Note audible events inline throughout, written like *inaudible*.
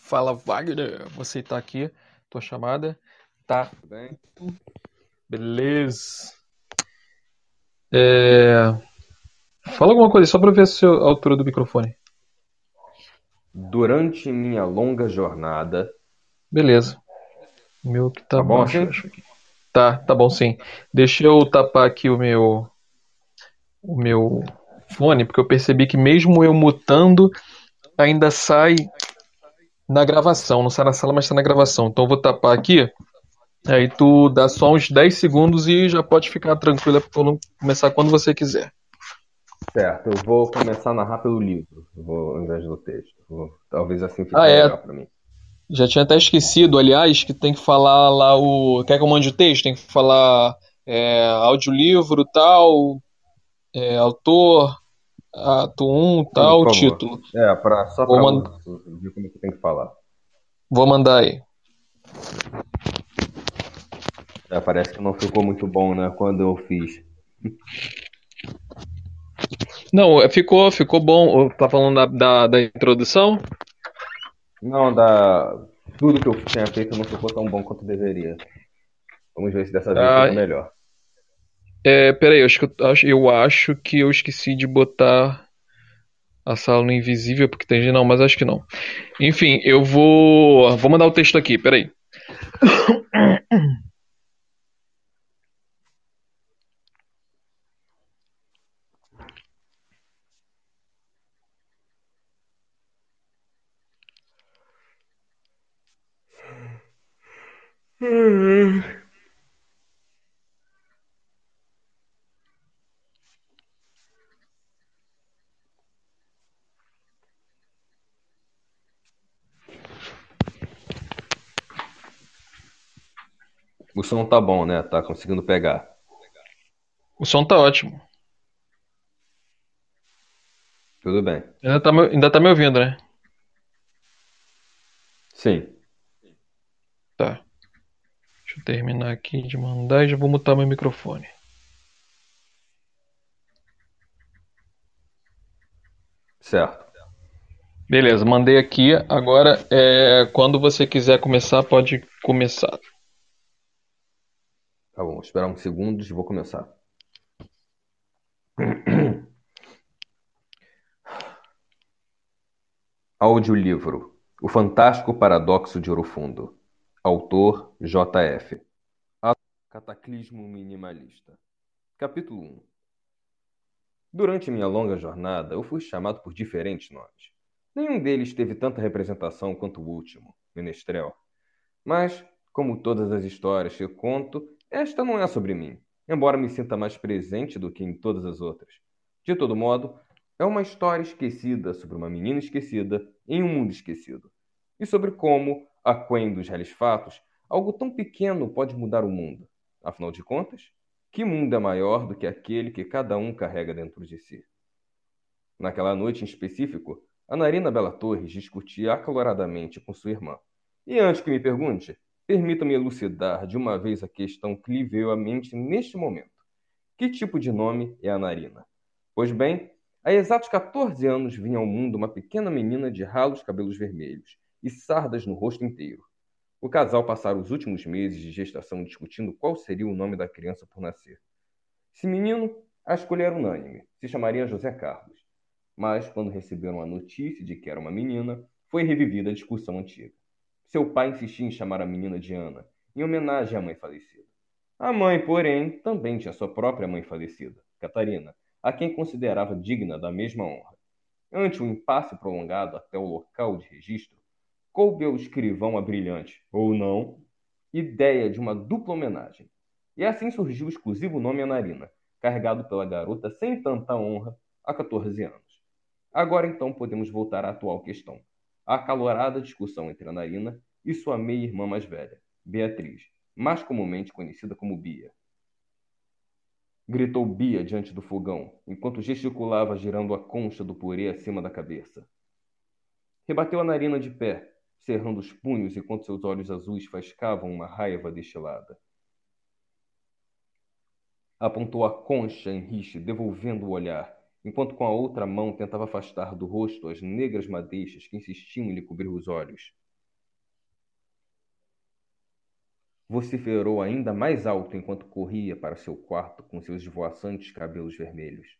Fala, Wagner. Você está aqui, tua chamada. Tá. Bem? Beleza. É... Fala alguma coisa, só para ver a altura do microfone. Durante minha longa jornada. Beleza. Meu que tá, Tá bom baixo, acho que- Tá, tá bom sim. Deixa eu tapar aqui o meu o meu fone, porque eu percebi que mesmo eu mutando, ainda sai na gravação, não sai na sala, mas sai na gravação. Então eu vou tapar aqui. Aí tu dá só uns 10 segundos e já pode ficar tranquila para não começar quando você quiser. Certo, eu vou começar a narrar pelo livro, vou, ao invés do texto. Vou- talvez assim fique Ah, é. melhor para mim. Já tinha até esquecido, aliás, que tem que falar lá o. Quer que eu mande o texto? Tem que falar é, audiolivro, tal, é, autor, ato 1, tal, título. É, pra, só Vou para mand- ver como é que tem que falar. Vou mandar aí. É, parece que não ficou muito bom, né, quando eu fiz. Não, é, ficou, ficou bom. Tá falando da, da, da introdução? Não, da... tudo que eu tinha feito não ficou tão bom quanto deveria. Vamos ver se dessa vez Ah, fica melhor. É, peraí, eu acho que eu acho, eu acho que eu esqueci de botar a sala no invisível, porque tem gente. Não, mas acho que não. Enfim, eu vou. Vou mandar o texto aqui, peraí. O som tá bom, né? Tá conseguindo pegar. O som tá ótimo. Tudo bem. Ainda tá, me- ainda tá me ouvindo, né? Sim. Tá. Deixa eu terminar aqui de mandar e já vou mutar meu microfone. Certo. Beleza, mandei aqui. Agora, é, quando você quiser começar, pode começar. Tá bom, vou esperar uns segundos e vou começar. *clears throat* Audiolivro O Fantástico Paradoxo de Ouro. Autor J.F. Cataclismo Minimalista. Capítulo 1 Durante minha longa jornada, eu fui chamado por diferentes nomes. Nenhum deles teve tanta representação quanto o último, Menestrel. Mas, como todas as histórias que eu conto, esta não é sobre mim, embora me sinta mais presente do que em todas as outras. De todo modo, é uma história esquecida sobre uma menina esquecida em um mundo esquecido. E sobre como, aquém dos reais fatos, algo tão pequeno pode mudar o mundo. Afinal de contas, que mundo é maior do que aquele que cada um carrega dentro de si? Naquela noite em específico, a Narina Bela Torres discutia acaloradamente com sua irmã. E antes que me pergunte, permita-me elucidar de uma vez a questão que lhe veio à mente neste momento. Que tipo de nome é a Narina? Pois bem, há exatos 14 anos vinha ao mundo uma pequena menina de ralos cabelos vermelhos e sardas no rosto inteiro. O casal passaram os últimos meses de gestação discutindo qual seria o nome da criança por nascer. Se menino, a escolha era unânime, se chamaria José Carlos. Mas, quando receberam a notícia de que era uma menina, foi revivida a discussão antiga. Seu pai insistia em chamar a menina de Ana, em homenagem à mãe falecida. A mãe, porém, também tinha sua própria mãe falecida, Catarina, a quem considerava digna da mesma honra. Ante um impasse prolongado até o local de registro, coube ao escrivão a brilhante, ou não, ideia de uma dupla homenagem. E assim surgiu o exclusivo nome Anarina, carregado pela garota sem tanta honra há 14 anos. Agora então podemos voltar à atual questão. A acalorada discussão entre a Narina e sua meia-irmã mais velha, Beatriz, mais comumente conhecida como Bia. Gritou Bia diante do fogão, enquanto gesticulava girando a concha do purê acima da cabeça. Rebateu a narina de pé, cerrando os punhos enquanto seus olhos azuis faiscavam uma raiva destilada. Apontou a concha em riche, devolvendo o olhar, enquanto com a outra mão tentava afastar do rosto as negras madeixas que insistiam em lhe cobrir os olhos. Vociferou ainda mais alto enquanto corria para seu quarto com seus esvoaçantes cabelos vermelhos.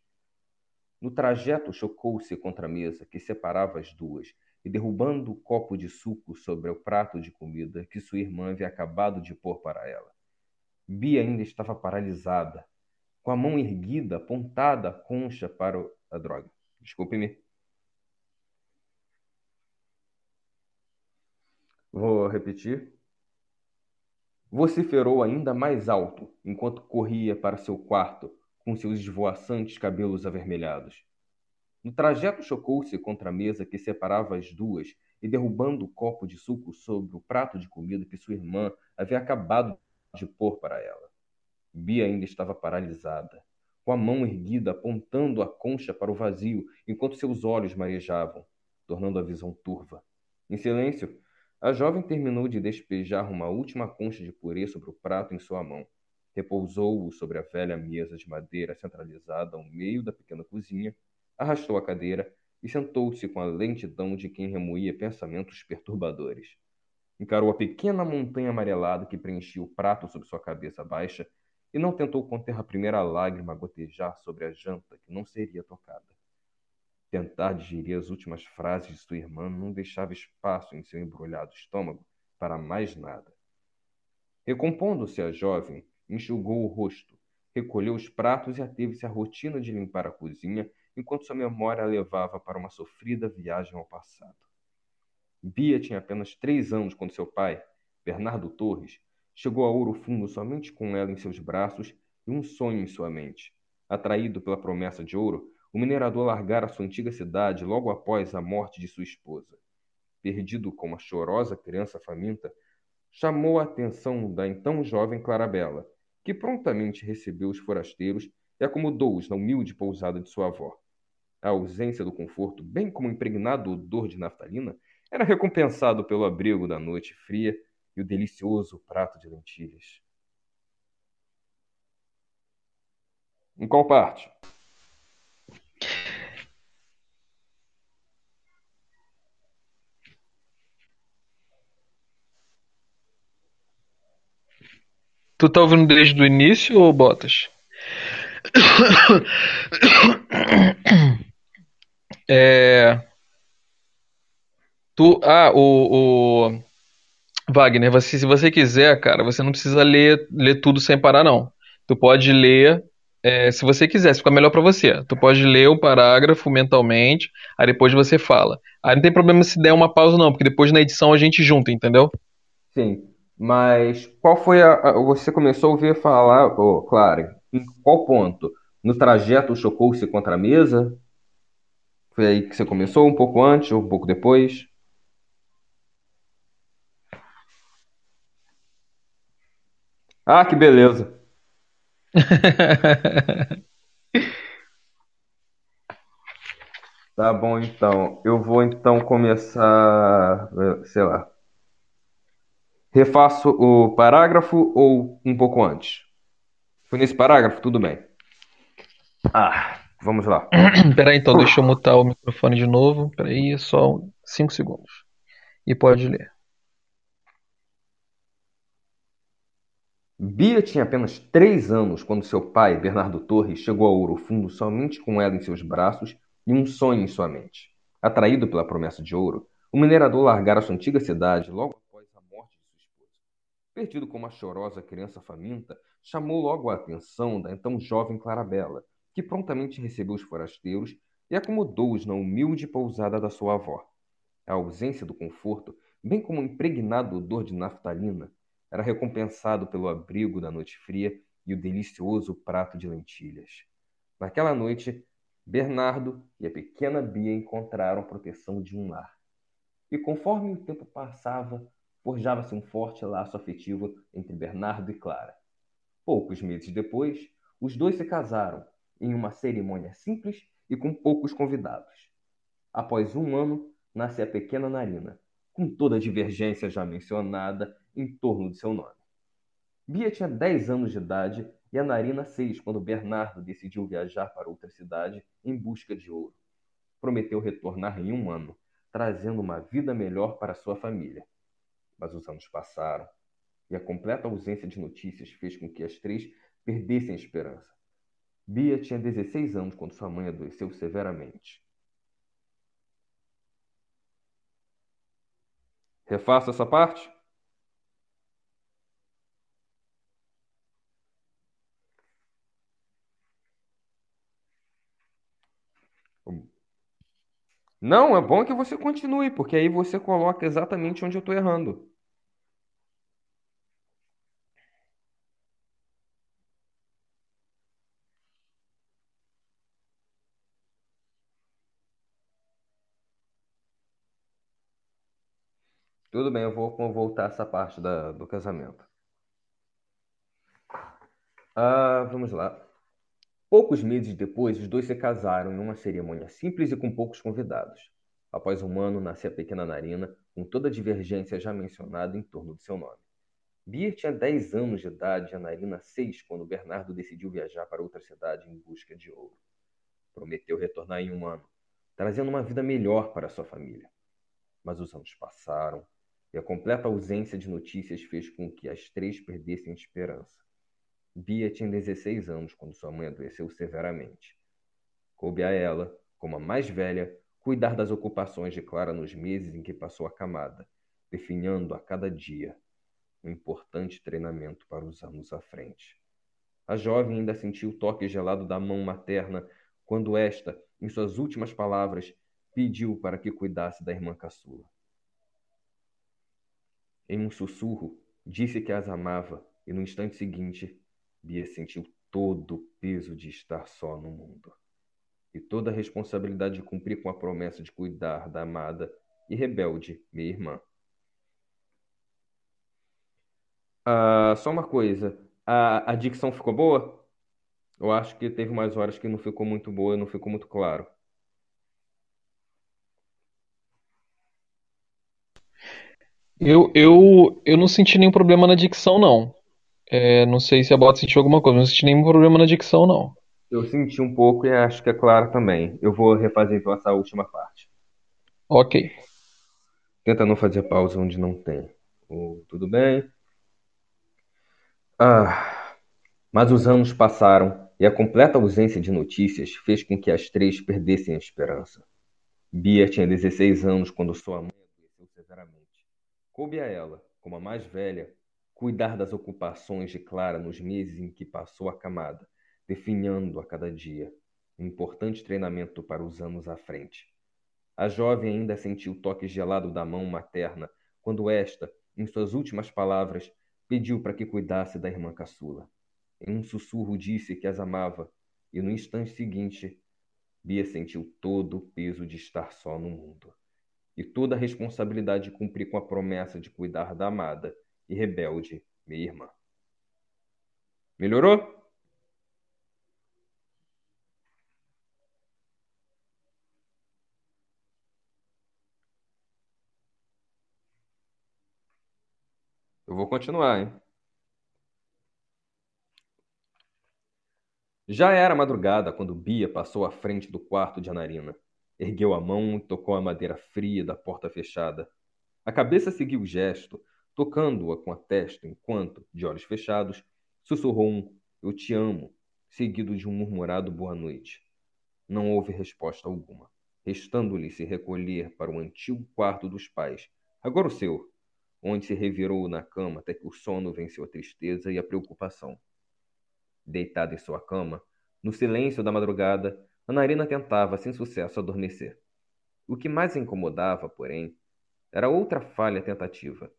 No trajeto, chocou-se contra a mesa que separava as duas e, derrubando o copo de suco sobre o prato de comida que sua irmã havia acabado de pôr para ela. Bia ainda estava paralisada, com a mão erguida, apontada a concha para a droga. Desculpe-me. Vou repetir. Vociferou ainda mais alto enquanto corria para seu quarto com seus esvoaçantes cabelos avermelhados. No trajeto, chocou-se contra a mesa que separava as duas e, derrubando o copo de suco sobre o prato de comida que sua irmã havia acabado de pôr para ela. Bia ainda estava paralisada, com a mão erguida apontando a concha para o vazio, enquanto seus olhos marejavam, tornando a visão turva. Em silêncio, a jovem terminou de despejar uma última concha de purê sobre o prato em sua mão. Repousou-o sobre a velha mesa de madeira centralizada ao meio da pequena cozinha, arrastou a cadeira e sentou-se com a lentidão de quem remoía pensamentos perturbadores. Encarou a pequena montanha amarelada que preenchia o prato sob sua cabeça baixa e não tentou conter a primeira lágrima a gotejar sobre a janta que não seria tocada. Tentar digerir as últimas frases de sua irmã não deixava espaço em seu embrulhado estômago para mais nada. Recompondo-se a jovem, enxugou o rosto, recolheu os pratos e ateve-se à rotina de limpar a cozinha enquanto sua memória a levava para uma sofrida viagem ao passado. Bia tinha apenas três anos quando seu pai, Bernardo Torres, chegou a Ouro Fundo somente com ela em seus braços e um sonho em sua mente. Atraído pela promessa de ouro, o minerador largara sua antiga cidade logo após a morte de sua esposa. Perdido como a chorosa criança faminta, chamou a atenção da então jovem Clarabella, que prontamente recebeu os forasteiros e acomodou-os na humilde pousada de sua avó. A ausência do conforto, bem como o impregnado odor de naftalina, era recompensado pelo abrigo da noite fria e o delicioso prato de lentilhas. Em qual parte? Tu tá ouvindo desde o início ou botas? *coughs* É. Tu. Ah, o, o. Wagner, você, se você quiser, cara, você não precisa ler, ler tudo sem parar, não. Tu pode ler, é, se você quiser, se ficar melhor para você. Tu pode ler o parágrafo mentalmente, aí depois você fala. Aí não tem problema se der uma pausa, não, porque depois na edição a gente junta, entendeu? Sim. Mas qual foi a. você começou a ouvir falar, ô, Clary, em qual ponto? No trajeto chocou-se contra a mesa? Foi aí que você começou, um pouco antes ou um pouco depois? Ah, que beleza. *laughs* Tá bom, então. Eu vou então começar, sei lá. Refaço o parágrafo ou um pouco antes? Foi nesse parágrafo? Tudo bem. Ah, vamos lá. *coughs* Peraí, então, deixa eu mutar o microfone de novo. Peraí, só 5 segundos. E pode ler. Bia tinha apenas três anos quando seu pai, Bernardo Torres, chegou a Ouro Fundo somente com ela em seus braços e um sonho em sua mente. Atraído pela promessa de ouro, o minerador largara sua antiga cidade logo após a morte de sua esposa. Perdido como uma chorosa criança faminta, chamou logo a atenção da então jovem Clarabella, que prontamente recebeu os forasteiros e acomodou-os na humilde pousada da sua avó. A ausência do conforto, bem como o impregnado odor de naftalina, era recompensado pelo abrigo da noite fria e o delicioso prato de lentilhas. Naquela noite, Bernardo e a pequena Bia encontraram proteção de um lar. E conforme o tempo passava, forjava-se um forte laço afetivo entre Bernardo e Clara. Poucos meses depois, os dois se casaram em uma cerimônia simples e com poucos convidados. Após um ano, nasce a pequena Narina, com toda a divergência já mencionada em torno de seu nome. Bia tinha 10 anos de idade e a Narina 6 quando Bernardo decidiu viajar para outra cidade em busca de ouro. Prometeu retornar em um ano, trazendo uma vida melhor para sua família. Mas os anos passaram e a completa ausência de notícias fez com que as três perdessem a esperança. Bia tinha 16 anos quando sua mãe adoeceu severamente. Refaça essa parte? Não, é bom que você continue, porque aí você coloca exatamente onde eu estou errando. Tudo bem, eu vou voltar essa parte da, do casamento. Ah, vamos lá. Poucos meses depois, os dois se casaram em uma cerimônia simples e com poucos convidados. Após um ano, nascia a pequena Narina, com toda a divergência já mencionada em torno de seu nome. Bia tinha 10 anos de idade e a Narina 6 quando Bernardo decidiu viajar para outra cidade em busca de ouro. Prometeu retornar em um ano, trazendo uma vida melhor para sua família. Mas os anos passaram e a completa ausência de notícias fez com que as três perdessem esperança. Bia tinha 16 anos quando sua mãe adoeceu severamente. Coube a ela, como a mais velha, cuidar das ocupações de Clara nos meses em que passou acamada, definhando a cada dia um importante treinamento para os anos à frente. A jovem ainda sentiu o toque gelado da mão materna quando esta, em suas últimas palavras, pediu para que cuidasse da irmã caçula. Em um sussurro, disse que as amava e no instante seguinte, Bia sentiu todo o peso de estar só no mundo e toda a responsabilidade de cumprir com a promessa de cuidar da amada e rebelde minha irmã. Ah, só uma coisa, a, a dicção ficou boa? Eu acho que teve umas horas que não ficou muito boa, não ficou muito claro. Eu, eu, eu não senti nenhum problema na dicção, não. É, não sei se a Bota sentiu alguma coisa, mas não senti nenhum problema na dicção, não. Eu senti um pouco e acho que é claro também. Eu vou refazer então essa última parte. Ok. Tenta não fazer pausa onde não tem. Oh, tudo bem? Ah, mas os anos passaram e a completa ausência de notícias fez com que as três perdessem a esperança. Bia tinha 16 anos quando sua mãe. Coube a ela, como a mais velha, cuidar das ocupações de Clara nos meses em que passou acamada, definhando a cada dia um importante treinamento para os anos à frente. A jovem ainda sentiu o toque gelado da mão materna quando esta, em suas últimas palavras, pediu para que cuidasse da irmã caçula. Em um sussurro disse que as amava, e no instante seguinte, Bia sentiu todo o peso de estar só no mundo e toda a responsabilidade de cumprir com a promessa de cuidar da amada e rebelde minha irmã. Melhorou? Eu vou continuar, hein? Já era madrugada quando Bia passou à frente do quarto de Anarina. Ergueu a mão e tocou a madeira fria da porta fechada. A cabeça seguiu o gesto, tocando-a com a testa, enquanto, de olhos fechados, sussurrou um Eu te amo, seguido de um murmurado boa noite. Não houve resposta alguma, restando-lhe se recolher para o antigo quarto dos pais, agora o seu, onde se revirou na cama até que o sono venceu a tristeza e a preocupação. Deitada em sua cama, no silêncio da madrugada, a narina tentava, sem sucesso, adormecer. O que mais incomodava, porém, era outra falha tentativa,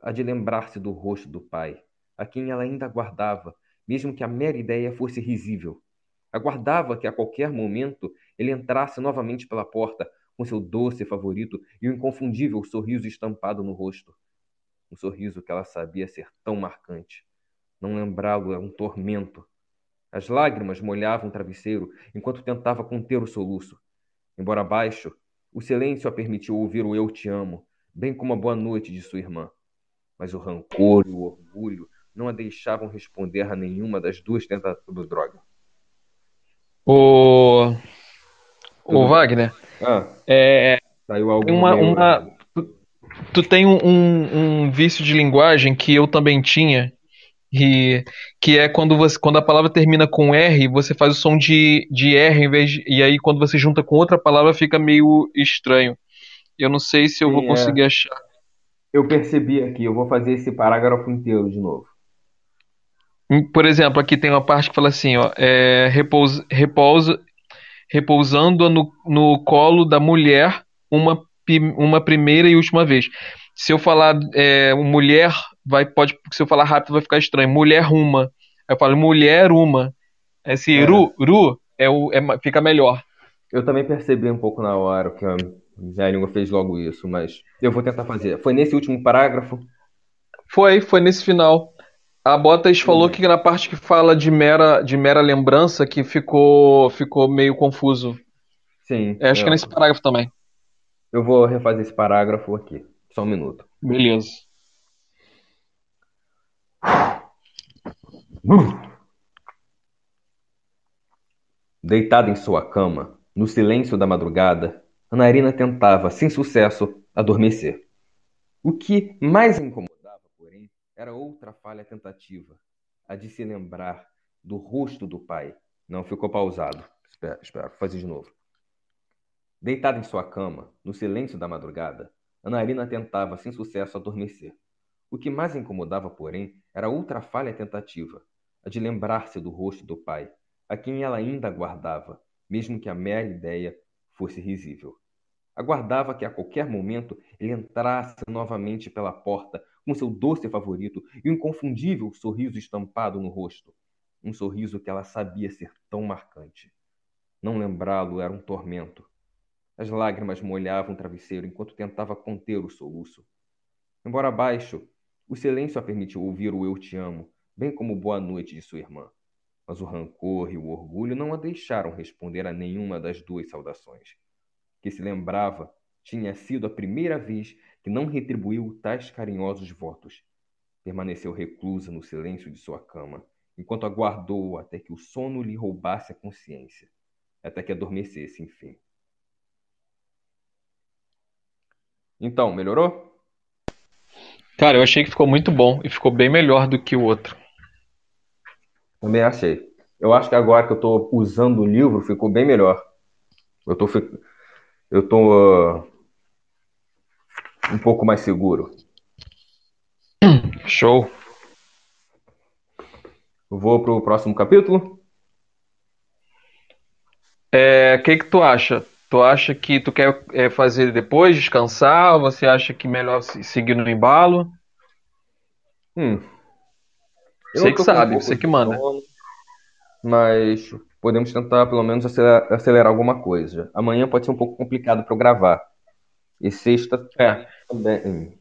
a de lembrar-se do rosto do pai, a quem ela ainda aguardava, mesmo que a mera ideia fosse risível. Aguardava que a qualquer momento ele entrasse novamente pela porta, com seu doce favorito e o inconfundível sorriso estampado no rosto. Um sorriso que ela sabia ser tão marcante. Não lembrá-lo era um tormento, as lágrimas molhavam o travesseiro enquanto tentava conter o soluço. Embora baixo, o silêncio a permitiu ouvir o Eu Te Amo, bem como a boa noite de sua irmã. Mas o rancor e o orgulho não a deixavam responder a nenhuma das duas tentativas do droga. O. O Wagner. Ah, É. saiu algo uma, meio uma... errado. tu tem um, um vício de linguagem que eu também tinha, e que é quando você quando a palavra termina com R, você faz o som de, de R em vez de, e aí quando você junta com outra palavra fica meio estranho. Eu não sei se eu Sim, vou é. conseguir achar. Eu percebi aqui, eu vou fazer esse parágrafo inteiro de novo. Hum, Por exemplo, aqui tem uma parte que fala assim, ó, é, repousa, repousa, repousando no, no colo da mulher uma, uma primeira e última vez. Se eu falar é, mulher, vai, pode, se eu falar rápido vai ficar estranho. Mulher uma. Aí eu falo mulher uma. Esse É. ru, ru é o, é, fica melhor. Eu também percebi um pouco na hora que a minha língua fez logo isso, mas eu vou tentar fazer. Foi nesse último parágrafo? Foi, foi nesse final. A Bottas falou que na parte que fala de mera, de mera lembrança que ficou, ficou meio confuso. Sim. É, acho que é nesse parágrafo também. Eu vou refazer esse parágrafo aqui. Só um minuto. Beleza. Deitada em sua cama, no silêncio da madrugada, Ana Irina tentava, sem sucesso, adormecer. O que mais incomodava, porém, era outra falha tentativa, a de se lembrar do rosto do pai. Não ficou pausado. Espera, espera, fazer de novo. Deitada em sua cama, no silêncio da madrugada, Ana Irina tentava, sem sucesso, adormecer. O que mais incomodava, porém, era outra falha tentativa, a de lembrar-se do rosto do pai, a quem ela ainda aguardava, mesmo que a mera ideia fosse risível. Aguardava que a qualquer momento ele entrasse novamente pela porta com seu doce favorito e um inconfundível sorriso estampado no rosto. Um sorriso que ela sabia ser tão marcante. Não lembrá-lo era um tormento. As lágrimas molhavam o travesseiro enquanto tentava conter o soluço. Embora baixo, o silêncio a permitiu ouvir o Eu Te Amo, bem como Boa Noite de sua irmã. Mas o rancor e o orgulho não a deixaram responder a nenhuma das duas saudações. Que se lembrava, tinha sido a primeira vez que não retribuiu tais carinhosos votos. Permaneceu reclusa no silêncio de sua cama, enquanto aguardou até que o sono lhe roubasse a consciência, até que adormecesse, enfim. Então, melhorou? Cara, eu achei que ficou muito bom e ficou bem melhor do que o outro. Também achei. Eu acho que agora que eu estou usando o livro, ficou bem melhor. Eu tô, fi- eu tô ah, um pouco mais seguro. *clears throat* Show. Eu vou pro próximo capítulo. É, o que que tu acha? Tu acha que tu quer é, fazer depois, descansar? Ou você acha que melhor se- seguir no embalo? Hum. Eu Você não que sabe, um você que manda. sono, mas podemos tentar pelo menos acelerar, acelerar alguma coisa. Amanhã pode ser um pouco complicado para eu gravar. E sexta É. também.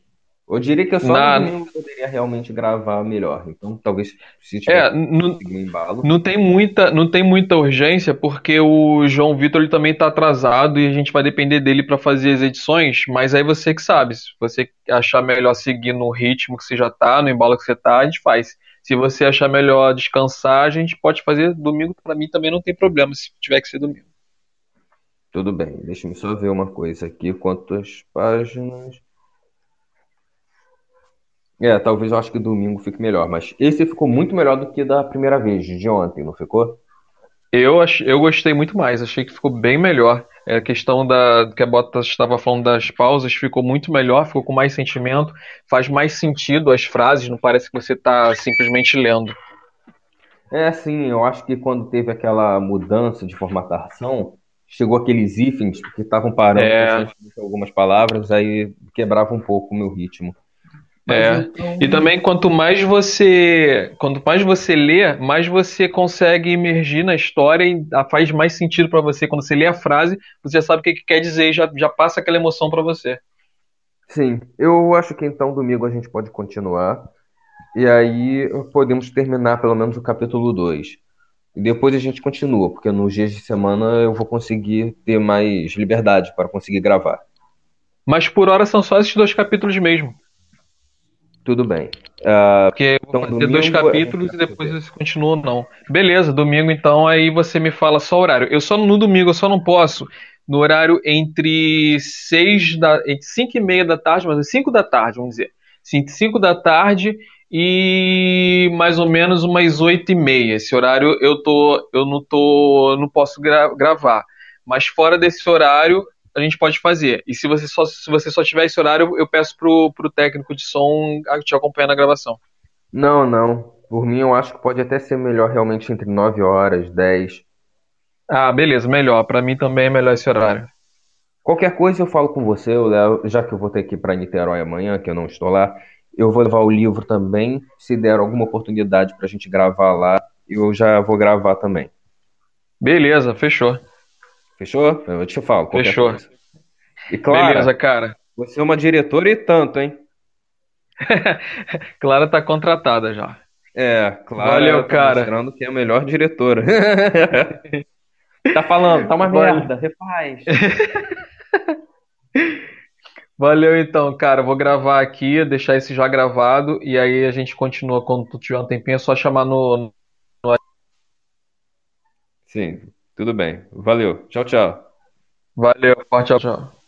Eu diria que só Na- no domingo eu poderia realmente gravar melhor. Então, talvez se É, tiver não, conseguir um embalo. não tem muita, não tem muita urgência, porque o João Vitor ele também tá atrasado e a gente vai depender dele para fazer as edições, mas aí você que sabe, se você achar melhor seguir no ritmo que você já tá, no embalo que você tá, a gente faz. Se você achar melhor descansar, a gente pode fazer domingo, para mim também não tem problema, se tiver que ser domingo. Tudo bem, deixa eu só ver uma coisa aqui. Quantas páginas? É, talvez eu acho que domingo fique melhor, mas esse ficou muito melhor do que da primeira vez, de ontem, não ficou? Eu, ach, eu gostei muito mais, achei que ficou bem melhor. É, a questão da que a Bottas estava falando das pausas ficou muito melhor, ficou com mais sentimento, faz mais sentido as frases, não parece que você está simplesmente lendo. É, sim, eu acho que quando teve aquela mudança de formatação, chegou aqueles hífens que estavam parando É. algumas palavras, aí quebrava um pouco o meu ritmo. É, então- E também quanto mais você, quanto mais você lê, mais você consegue imergir na história e faz mais sentido para você. Quando você lê a frase, você já sabe o que, que quer dizer e já, já passa aquela emoção para você. Sim, eu acho que então domingo a gente pode continuar. E aí podemos terminar pelo menos o capítulo 2. E depois a gente continua, porque nos dias de semana eu vou conseguir ter mais liberdade para conseguir gravar. Mas por hora são só esses dois capítulos mesmo. Tudo bem. Ah, Porque eu vou Então, fazer dois domingo a capítulos gente e depois você continua ou não. Beleza, domingo então aí você me fala só o horário. Eu só no domingo eu só não posso no horário entre 6 da, entre 5 e meia da tarde, mas 5 da tarde, vamos dizer. 5 da tarde e mais ou menos umas 8 e meia. Esse horário eu tô, eu não tô, não posso gra gravar. Mas fora desse horário a gente pode fazer. E se você só, se você só tiver esse horário, eu peço pro, pro técnico de som te acompanhar na gravação. Não, não. Por mim, eu acho que pode até ser melhor realmente entre 9 horas, 10. Ah, beleza, melhor. Para mim também é melhor esse horário. Qualquer coisa eu falo com você, levo, já que eu vou ter que ir para Niterói amanhã, que eu não estou lá, eu vou levar o livro também. Se der alguma oportunidade para a gente gravar lá, eu já vou gravar também. Beleza, fechou. Fechou? Eu te falo. Fechou. Coisa. E claro, Beleza, cara. Você é uma diretora e tanto, hein? *laughs* Clara tá contratada já. É, claro. Valeu, tá cara. mostrando que é a melhor diretora. *laughs* tá falando, tá uma Valeu. merda, refaz. *laughs* Valeu então, cara. Vou gravar aqui, deixar esse já gravado e aí a gente continua quando tu tiver um tempinho, é só chamar no, no... Sim, tudo bem. Valeu. Tchau, tchau. Valeu, tchau, tchau.